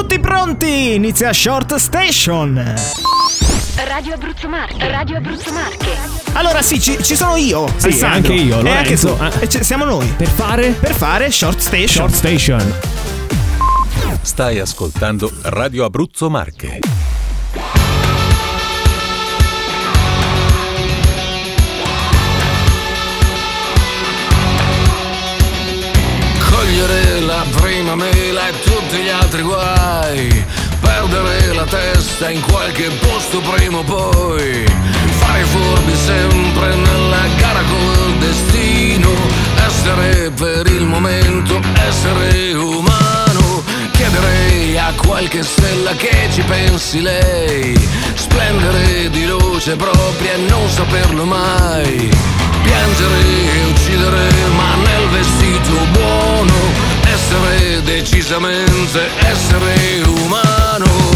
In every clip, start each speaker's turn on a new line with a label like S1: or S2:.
S1: Tutti pronti? Inizia Short Station.
S2: Radio Abruzzo Marche. Radio Abruzzo Marche.
S1: Allora sì, ci, ci sono io.
S3: Sì,
S1: Alessandro.
S3: anche io,
S1: E anche
S3: Lorenzo.
S1: tu.
S3: Ah.
S1: E ci- siamo noi.
S3: Per fare
S1: Per fare Short Station.
S3: Short Station.
S4: Stai ascoltando Radio Abruzzo Marche.
S5: Altri guai Perdere la testa in qualche posto prima o poi. Fare i furbi sempre nella gara col destino Essere per il momento, essere umano. Chiederei a qualche stella che ci pensi lei Splendere di luce propria e non saperlo mai. Piangere e uccidere ma nel vestito buono Essere decisamente essere umano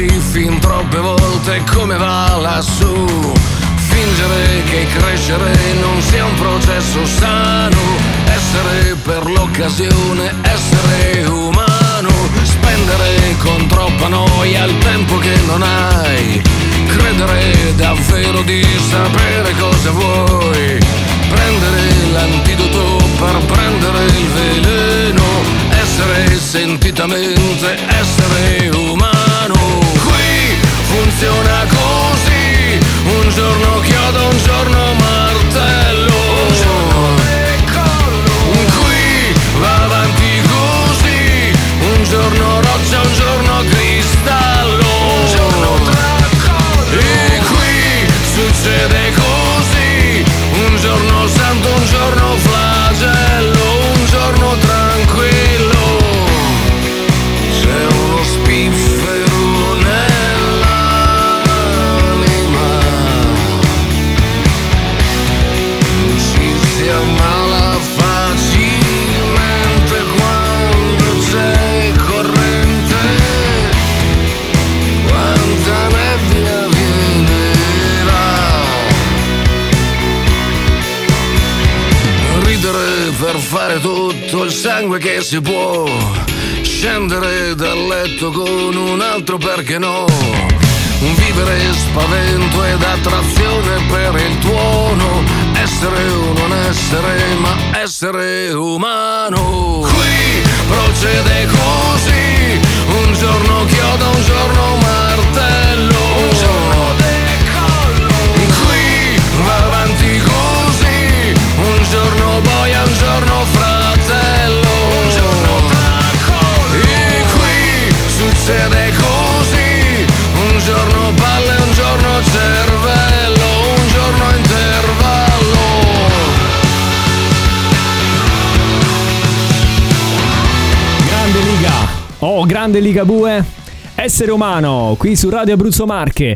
S5: Chiedersi fin troppe volte come va lassù? Fingere che crescere non sia un processo sano. Essere per l'occasione, essere umano. Spendere con troppa noia il tempo che non hai. Credere davvero di sapere cosa vuoi. Prendere l'antidoto per prendere il veleno. Essere sentitamente essere umano funziona così sangue che si può Scendere dal letto con un altro perché no? Vivere spavento ed attrazione per il tuono. Essere o non essere ma essere
S3: grande Liga Bue. Essere umano, qui su Radio Abruzzo Marche.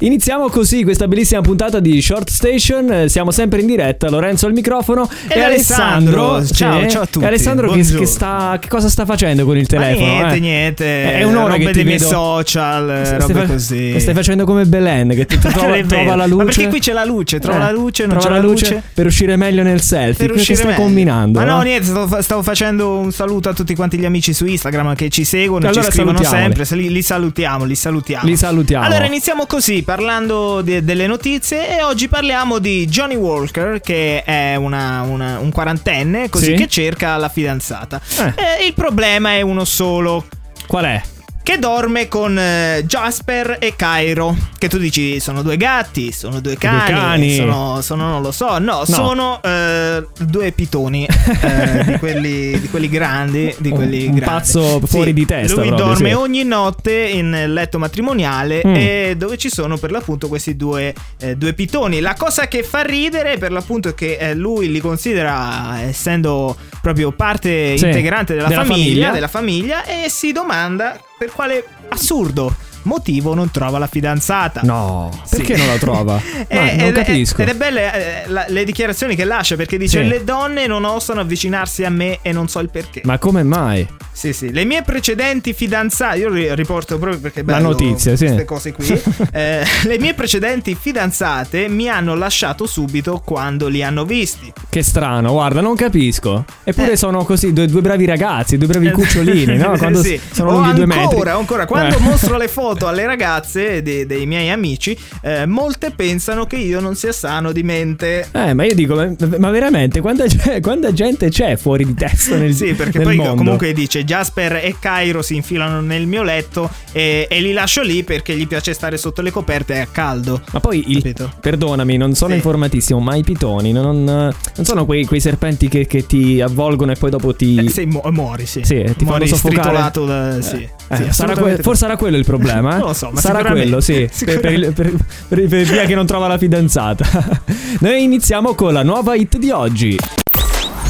S3: Iniziamo così questa bellissima puntata di Short Station. Eh, Siamo sempre in diretta. Lorenzo al microfono
S1: Ed Alessandro. Ciao,
S3: che-
S1: ciao a tutti.
S3: e Alessandro che, che sta, che cosa sta facendo con il
S1: Ma
S3: telefono?
S1: niente,
S3: eh?
S1: niente.
S3: È un'ora
S1: robe
S3: che ti
S1: dei miei
S3: vedo-
S1: social, eh,
S3: Stai
S1: robe
S3: fa-
S1: così.
S3: Stai facendo come Belen che ti trova, trova la luce.
S1: Ma perché qui c'è la luce, trova
S3: Eh,
S1: la luce, non
S3: trova
S1: c'è
S3: la luce
S1: luce.
S3: per uscire meglio nel selfie.
S1: Per
S3: Che
S1: uscire
S3: stai
S1: meglio.
S3: combinando?
S1: Ma no,
S3: no?
S1: niente, stavo, stavo facendo un saluto a tutti quanti gli amici su Instagram che ci seguono,
S3: Allora
S1: ci scrivono sempre. se Li, li salutiamo, li salutiamo.
S3: Li salutiamo.
S1: Allora iniziamo così, parlando de- delle notizie. E oggi parliamo di Johnny Walker, che è una- una- un quarantenne, così
S3: Sì.
S1: che cerca la fidanzata.
S3: Eh.
S1: Eh, il problema è uno solo.
S3: Qual è?
S1: Che dorme con eh, Jasper e Cairo. Che tu dici sono due gatti, sono due cani,
S3: cani.
S1: Sono, sono- non lo so, no, sono eh, due pitoni eh, di, quelli, di quelli grandi, di quelli
S3: un
S1: grandi.
S3: pazzo fuori di testa
S1: Lui
S3: proprio,
S1: dorme
S3: sì.
S1: ogni notte in letto matrimoniale
S3: Mm.
S1: e dove ci sono per l'appunto questi due, eh, due pitoni. La cosa che fa ridere per l'appunto è che eh, lui li considera essendo proprio parte
S3: Sì,
S1: integrante della,
S3: della
S1: famiglia,
S3: famiglia.
S1: della famiglia e si domanda per quale assurdo motivo non trova la fidanzata.
S3: No, perché
S1: Sì.
S3: non la trova?
S1: Eh,
S3: No, non
S1: ed
S3: capisco.
S1: Ed è belle eh, la- le dichiarazioni che lascia perché dice
S3: Sì.
S1: le donne non osano avvicinarsi a me e non so il perché.
S3: Ma come mai?
S1: Sì, sì, le mie precedenti fidanzate, io ri- riporto proprio perché è
S3: La
S1: bello
S3: notizia, sì.
S1: queste cose qui. Eh, le mie precedenti fidanzate mi hanno lasciato subito quando li hanno visti.
S3: Che strano, guarda, non capisco. Eppure
S1: Eh.
S3: sono così due, due bravi ragazzi, due bravi cucciolini, no? Quando
S1: Sì.
S3: sono
S1: O
S3: lunghi due
S1: ancora,
S3: metri.
S1: ancora, quando
S3: Eh.
S1: mostro le foto alle ragazze de- dei miei amici, eh, molte pensano che io non sia sano di mente.
S3: Eh, ma io dico, ma, ma veramente, quanta, quanta gente c'è fuori di testa nel,
S1: Sì, perché
S3: nel
S1: poi
S3: mondo?
S1: comunque dice Jasper e Cairo si infilano nel mio letto e, e li lascio lì perché gli piace stare sotto le coperte e a caldo.
S3: Ma poi, il- perdonami, non sono
S1: Sì.
S3: informatissimo, ma i pitoni non, non sono quei, quei serpenti che, che ti avvolgono e poi dopo ti...
S1: Eh, sì, mu- muori, sì.
S3: Sì, ti
S1: muori
S3: fanno soffocare.
S1: da... Sì,
S3: Eh,
S1: sì,
S3: sarà que- forse sarà quello il problema, eh?
S1: Non lo so, ma
S3: sarà quello, sì. Per, per, per- per- per via che non trova la fidanzata. Noi iniziamo con la nuova hit di oggi.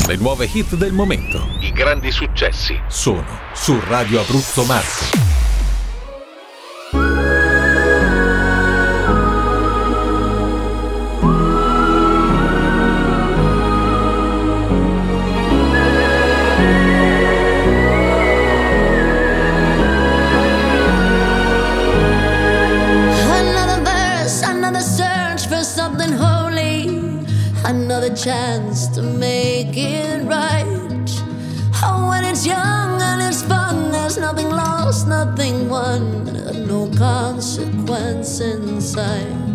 S4: Le nuove hit del momento. I grandi successi. Sono su Radio Abruzzo Marche.
S6: Chance to make it right. Oh, when it's young and it's fun, there's nothing lost, nothing won, no consequence inside.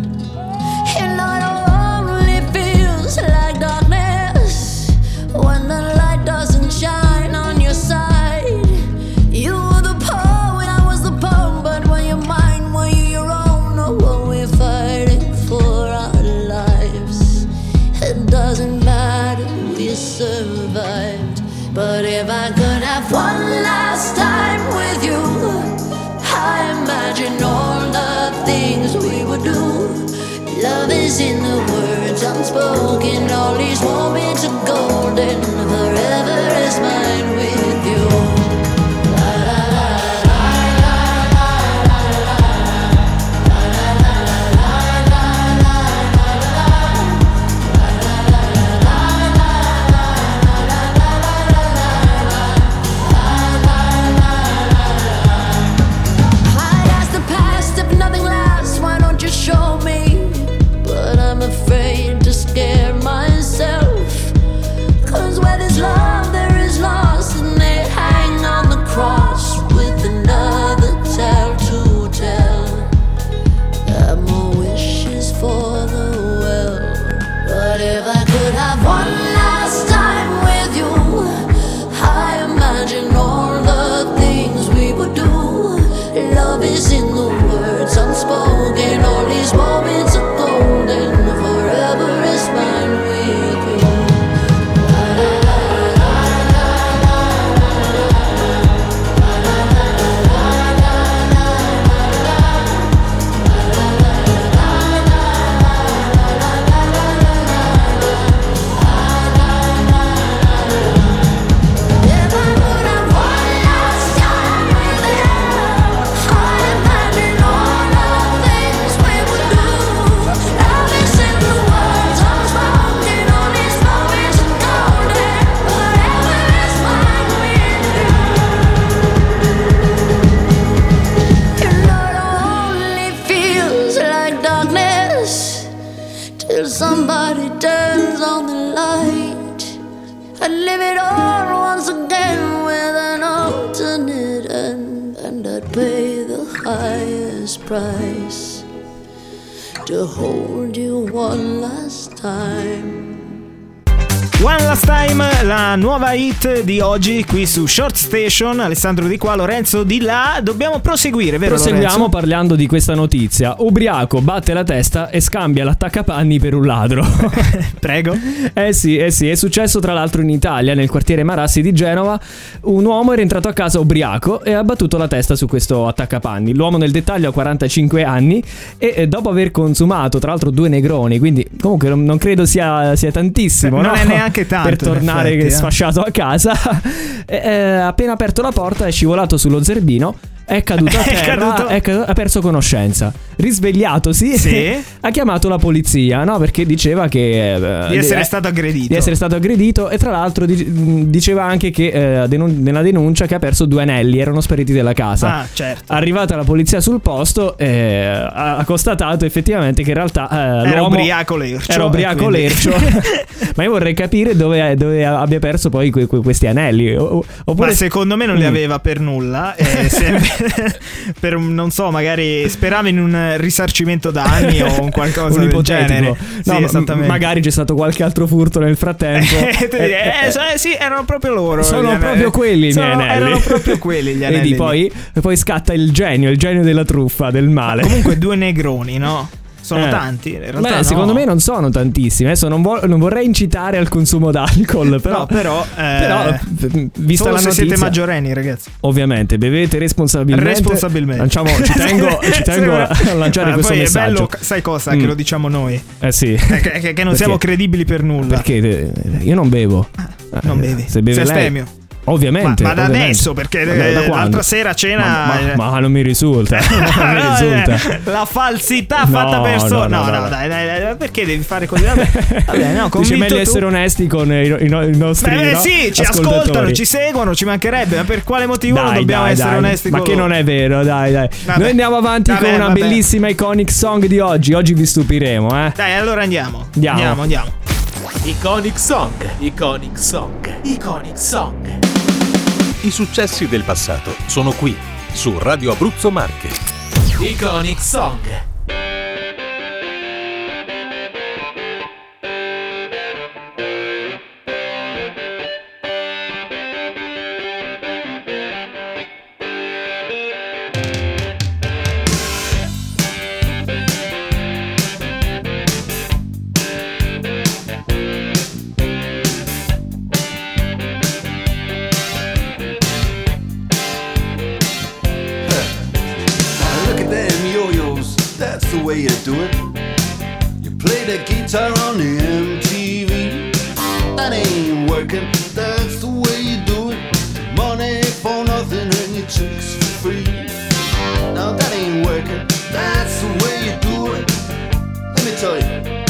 S6: Hold you one last time.
S1: One Last Time, la nuova hit di oggi qui su Short Station. Alessandro di qua, Lorenzo di là. Dobbiamo proseguire, vero?
S3: Proseguiamo
S1: Lorenzo?
S3: parlando di questa notizia. Ubriaco batte la testa e scambia l'attaccapanni per un ladro.
S1: Prego.
S3: eh sì, eh sì, è successo tra l'altro in Italia, nel quartiere Marassi di Genova. Un uomo è rientrato a casa ubriaco e ha battuto la testa su questo attaccapanni. L'uomo nel dettaglio ha 45 anni e dopo aver consumato tra l'altro due negroni, quindi comunque non, non credo sia, sia tantissimo.
S1: Non
S3: no?
S1: è neanche tanto,
S3: Per tornare
S1: effetti, eh.
S3: sfasciato a casa. e, eh, appena aperto la porta è scivolato sullo zerbino. È caduto a terra,
S1: caduto-
S3: è ca- ha perso conoscenza. Risvegliatosi,
S1: Sì.
S3: ha chiamato la polizia, no? Perché diceva che. eh,
S1: Di essere
S3: eh,
S1: stato aggredito.
S3: di essere stato aggredito e tra l'altro di- diceva anche che eh, denun- nella denuncia che ha perso due anelli, erano spariti dalla casa.
S1: Ah, certo.
S3: Arrivata la polizia sul posto, eh, ha ha constatato effettivamente che in realtà eh,
S1: Era ubriaco lercio,
S3: Era ubriaco
S1: e quindi-
S3: lercio. Ma io vorrei capire dove, dove abbia perso poi que- que- questi anelli. O- oppure
S1: Ma secondo me non li
S3: Mm.
S1: aveva per nulla. eh, per non so, magari sperava in un risarcimento danni o un qualcosa
S3: un
S1: del genere.
S3: No,
S1: sì,
S3: ma- magari c'è stato qualche altro furto nel frattempo.
S1: Eh, eh, so- eh, sì, erano proprio loro.
S3: Sono
S1: gli
S3: proprio quelli i miei
S1: Sono-
S3: anelli.
S1: Erano proprio quelli gli anelli.
S3: Vedi, poi, poi scatta il genio, il genio della truffa, del male.
S1: Comunque due negroni, no? Sono
S3: Eh.
S1: tanti. In realtà
S3: Beh,
S1: no.
S3: secondo me non sono tantissimi. Adesso non, vo- non vorrei incitare al consumo d'alcol, però.
S1: No, però, eh,
S3: però, vista la notizia,
S1: siete maggiorenni, ragazzi.
S3: ovviamente bevete responsabilmente.
S1: Responsabilmente.
S3: Lanciamo, ci tengo, ci tengo a lanciare
S1: Ah,
S3: questo
S1: poi
S3: messaggio.
S1: È bello, sai cosa?
S3: Mm.
S1: Che lo diciamo noi.
S3: Eh sì.
S1: Che, che- che non
S3: Perché?
S1: siamo credibili per nulla.
S3: Perché eh, io non bevo.
S1: Non
S3: Eh,
S1: bevi.
S3: Se beve
S1: Sei
S3: lei,
S1: astemio.
S3: Ovviamente.
S1: Ma- ma da
S3: ovviamente.
S1: adesso, perché,
S3: Vabbè,
S1: eh,
S3: da quando?
S1: l'altra sera cena-
S3: Ma, ma- ma non mi risulta. non mi risulta.
S1: eh, La falsità
S3: No,
S1: fatta per so-
S3: no,
S1: No,
S3: no,
S1: no,
S3: no.
S1: dai, dai, dai, perché devi fare così? Vabbè, vabbè no,
S3: Dice meglio
S1: tu.
S3: essere onesti con i, i- i nostri
S1: Beh,
S3: no?
S1: sì, ci ascoltano, ci seguono, ci mancherebbe, ma per quale motivo non
S3: Dai,
S1: dobbiamo
S3: dai,
S1: essere
S3: dai.
S1: onesti
S3: Ma
S1: con
S3: che
S1: loro?
S3: non è vero, dai, dai.
S1: Vabbè.
S3: Noi andiamo avanti
S1: Vabbè,
S3: con una
S1: vabbè.
S3: bellissima iconic song di oggi. Oggi vi stupiremo, eh.
S1: Dai, allora andiamo.
S3: Andiamo.
S1: Andiamo, andiamo.
S4: Iconic Song, Iconic Song, Iconic Song. I successi del passato sono qui, su Radio Abruzzo Marche. Iconic Song.
S7: Your chicks for free. Now that ain't working, that's the way you do it. Let me tell you,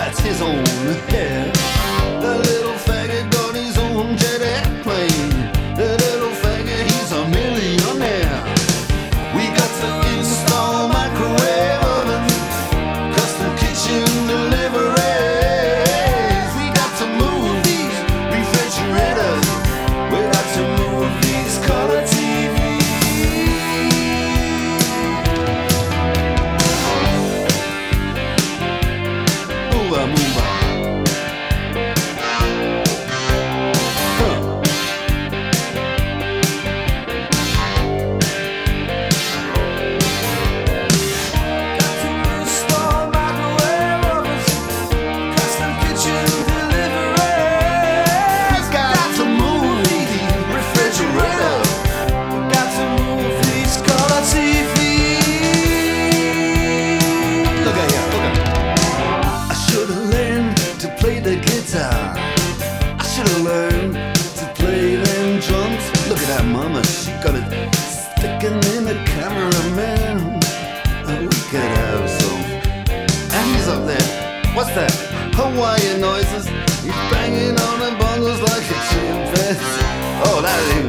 S7: that's his own hair.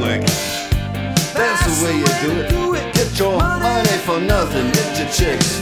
S7: Working. That's the way you do it. Get your money for nothing, get your chicks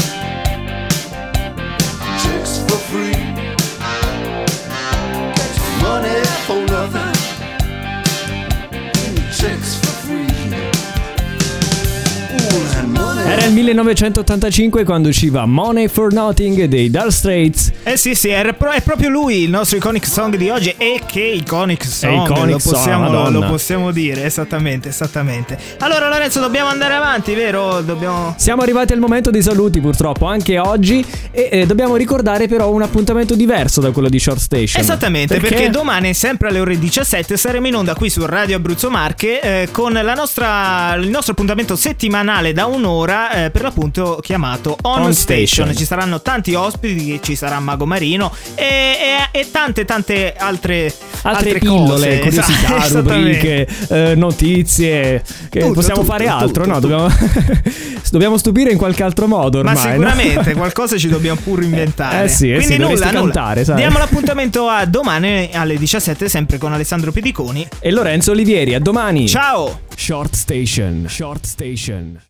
S3: Era il 1985 quando usciva Money for Nothing dei Dire Straits.
S1: Eh sì, sì, è, pro- è proprio lui il nostro iconic song di oggi. E che iconic song,
S3: iconic
S1: lo, possiamo,
S3: song,
S1: lo possiamo dire, esattamente, esattamente. Allora Lorenzo, dobbiamo andare avanti, vero? Dobbiamo...
S3: Siamo arrivati al momento dei saluti purtroppo anche oggi e eh, dobbiamo ricordare però un appuntamento diverso da quello di Short Station.
S1: Esattamente, perché? domani, sempre alle ore 17, saremo in onda qui su Radio Abruzzo Marche eh, con la nostra, il nostro appuntamento settimanale da un'ora, eh, per l'appunto chiamato On,
S3: On
S1: Station.
S3: Station.
S1: Ci saranno tanti ospiti, ci sarà Mago Marino e, e- e tante, tante altre,
S3: Altre,
S1: altre
S3: pillole,
S1: cose.
S3: curiosità,
S1: Esatto,
S3: rubriche, eh, notizie. Che
S1: Tutto,
S3: possiamo
S1: tutto,
S3: fare altro,
S1: tutto,
S3: no?
S1: tutto.
S3: Dobbiamo, dobbiamo stupire in qualche altro modo
S1: Ma
S3: ormai. no?
S1: sicuramente qualcosa ci dobbiamo pure inventare.
S3: Eh sì, eh
S1: Quindi
S3: sì,
S1: nulla, nulla.
S3: cantare, sai.
S1: Diamo l'appuntamento a domani alle 17, sempre con Alessandro Pediconi.
S3: E Lorenzo Olivieri, a domani.
S1: Ciao!
S3: Short Station. Short Station.